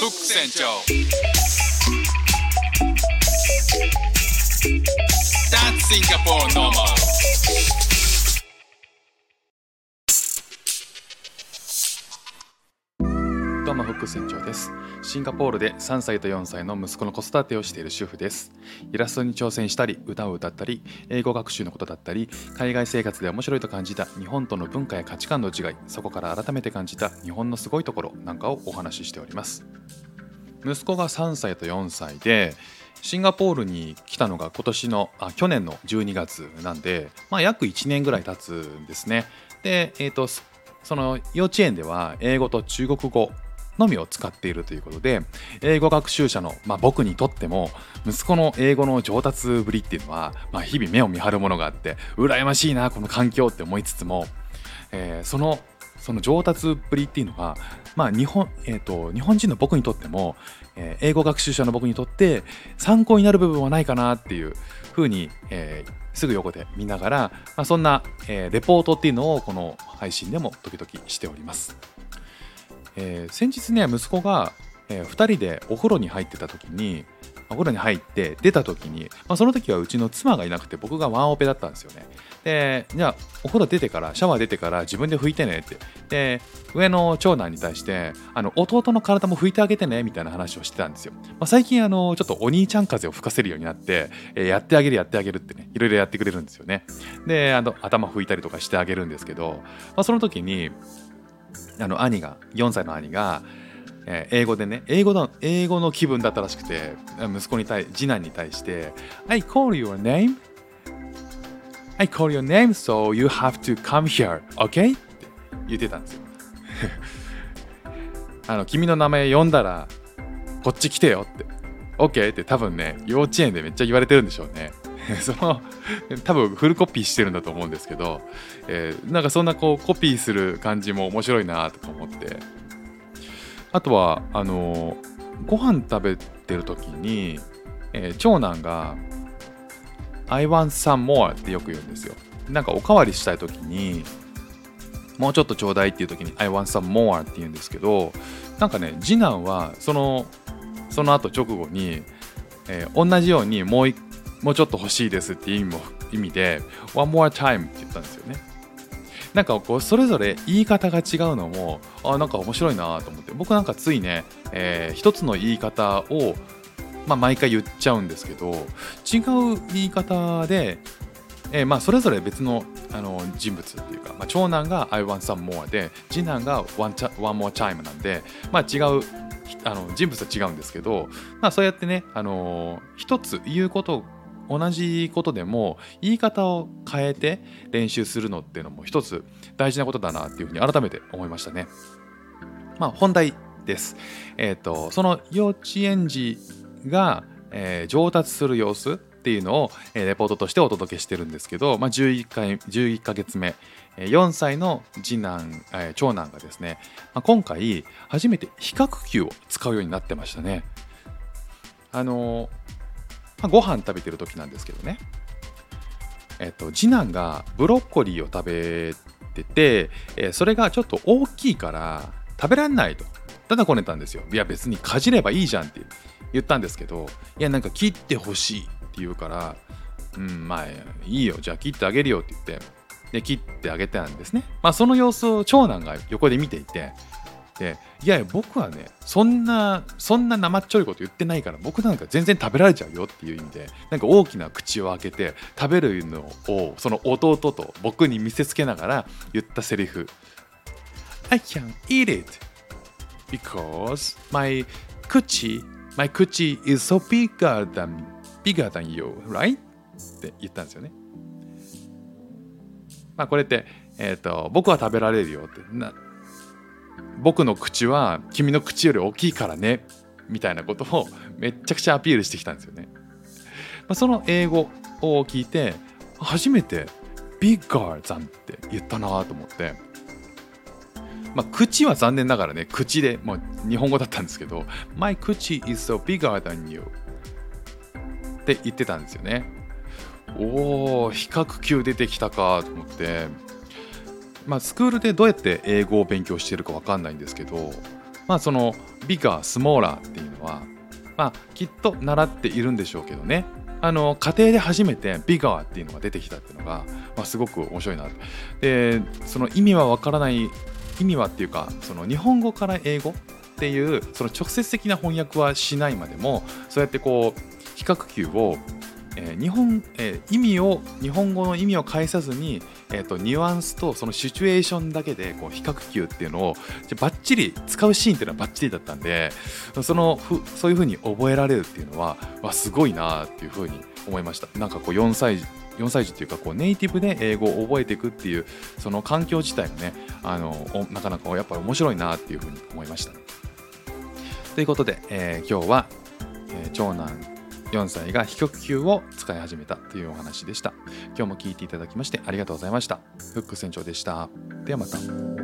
フック船長 That's Singapore normal どうもフック船長です。シンガポールで3歳と4歳の息子の子育てをしている主婦です。イラストに挑戦したり歌を歌ったり英語学習のことだったり海外生活で面白いと感じた日本との文化や価値観の違いそこから改めて感じた日本のすごいところなんかをお話ししております。息子が3歳と4歳でシンガポールに来たのが今年のあ去年の12月なんで、まあ、約1年ぐらい経つんですね。で、えー、とその幼稚園では英語と中国語のみを使っているということで英語学習者の、まあ、僕にとっても息子の英語の上達ぶりっていうのは、まあ、日々目を見張るものがあって羨ましいなこの環境って思いつつも、えーそのその上達ぶりっていうのが、まあ日本えー、と日本人の僕にとっても、えー英語学習者の僕にとって参考になる部分はないかなっていうふうに、えーすぐ横で見ながら、まあ、そんな、えーレポートっていうのをこの配信でも時々しております。えー先日ね息子が、え2人でお風呂に入ってた時にお風呂に入って出た時に、まあ、その時はうちの妻がいなくて僕がワンオペだったんですよね。でじゃあお風呂出てからシャワー出てから自分で拭いてねって。で上の長男に対してあの弟の体も拭いてあげてねみたいな話をしてたんですよ、まあ、最近あのちょっとお兄ちゃん風を吹かせるようになって、えーやってあげるやってあげるってねいろいろやってくれるんですよね。であの頭拭いたりとかしてあげるんですけど、まあ、その時にあの兄が4歳の兄が、えー英語でね英語の英語の気分だったらしくて息子に対次男に対して「I call your name? I call your name so you have to come here okay?」って言ってたんですよ。あの君の名前呼んだらこっち来てよって。OK って多分ね幼稚園でめっちゃ言われてるんでしょうね。その多分フルコピーしてるんだと思うんですけど、えーなんかそんなこうコピーする感じも面白いなとか思って。あとはあのーご飯食べてる時に、えー長男が「I want some more」ってよく言うんですよ。なんかおかわりしたい時にもうちょっとちょうだいっていう時に「I want some more」って言うんですけどなんかね次男はそのその後直後に、えー同じようにもういもうちょっと欲しいですって意味も意味で「one more time」って言ったんですよね。なんかこうそれぞれ言い方が違うのもあなんか面白いなと思って。僕なんかついね、えー一つの言い方を、まあ、毎回言っちゃうんですけど違う言い方で、えーまあ、それぞれ別のあの人物っていうか、まあ、長男が「I want some more」で次男が one, one more time」なんで、まあ、違うあの人物は違うんですけど、まあ、そうやってね、あのー一つ言うこと同じことでも言い方を変えて練習するのっていうのも一つ大事なことだなっていうふうに改めて思いましたね。まあ本題です。えっ、とその幼稚園児が、えー上達する様子っていうのを、えレポートとしてお届けしてるんですけど、まあ、11, 回11ヶ月目4歳の次男、え長男がですね、まあ、今回初めて比較級を使うようになってましたね。あのーまあ、ご飯食べてる時なんですけどね、えっと、次男がブロッコリーを食べてて、えーそれがちょっと大きいから食べられないと。ただこねたんですよ。いや別にかじればいいじゃんって言ったんですけどいやなんか切ってほしいって言うからうんまあいいよ。じゃあ切ってあげるよって言ってで切ってあげたんですね。まあその様子を長男が横で見ていてでいやいや僕はねそんなそんな生っちょいこと言ってないから僕なんか全然食べられちゃうよっていう意味でなんか大きな口を開けて食べるのをその弟と僕に見せつけながら言ったセリフ。I can eat it because my 口 my 口 is so bigger than bigger than you right? って言ったんですよね。まあこれってえっ、と僕は食べられるよって。な僕の口は君の口より大きいからねみたいなことをめっちゃくちゃアピールしてきたんですよね。まあ、その英語を聞いて初めて「ビッガーザン」って言ったなと思って、まあ、口は残念ながらね口でもう日本語だったんですけど「My 口 is so bigger than you」って言ってたんですよね。おお比較級出てきたかと思ってまあ、スクールでどうやって英語を勉強しているかわかんないんですけど、まあそのビガースモーラーっていうのはまあきっと習っているんでしょうけどね。あの家庭で初めてビガーっていうのが出てきたっていうのが、まあ、すごく面白いなでその意味はわからない意味はっていうかその日本語から英語っていうその直接的な翻訳はしないまでもそうやってこう比較級をえー、日本、えー、意味を日本語の意味を返さずに、えーと、ニュアンスとそのシチュエーションだけでこう比較級っていうのをバッチリ使うシーンっていうのはバッチリだったんでそのふそういう風に覚えられるっていうのはわすごいなっていう風に思いましたなんかこう4歳4歳児っていうかこうネイティブで英語を覚えていくっていうその環境自体がねあのなかなかやっぱり面白いなっていう風に思いました。ということで、えー、今日は、え、長男4歳が非極球を使い始めたというお話でした。今日も聞いていただきましてありがとうございました。フック船長でした。ではまた。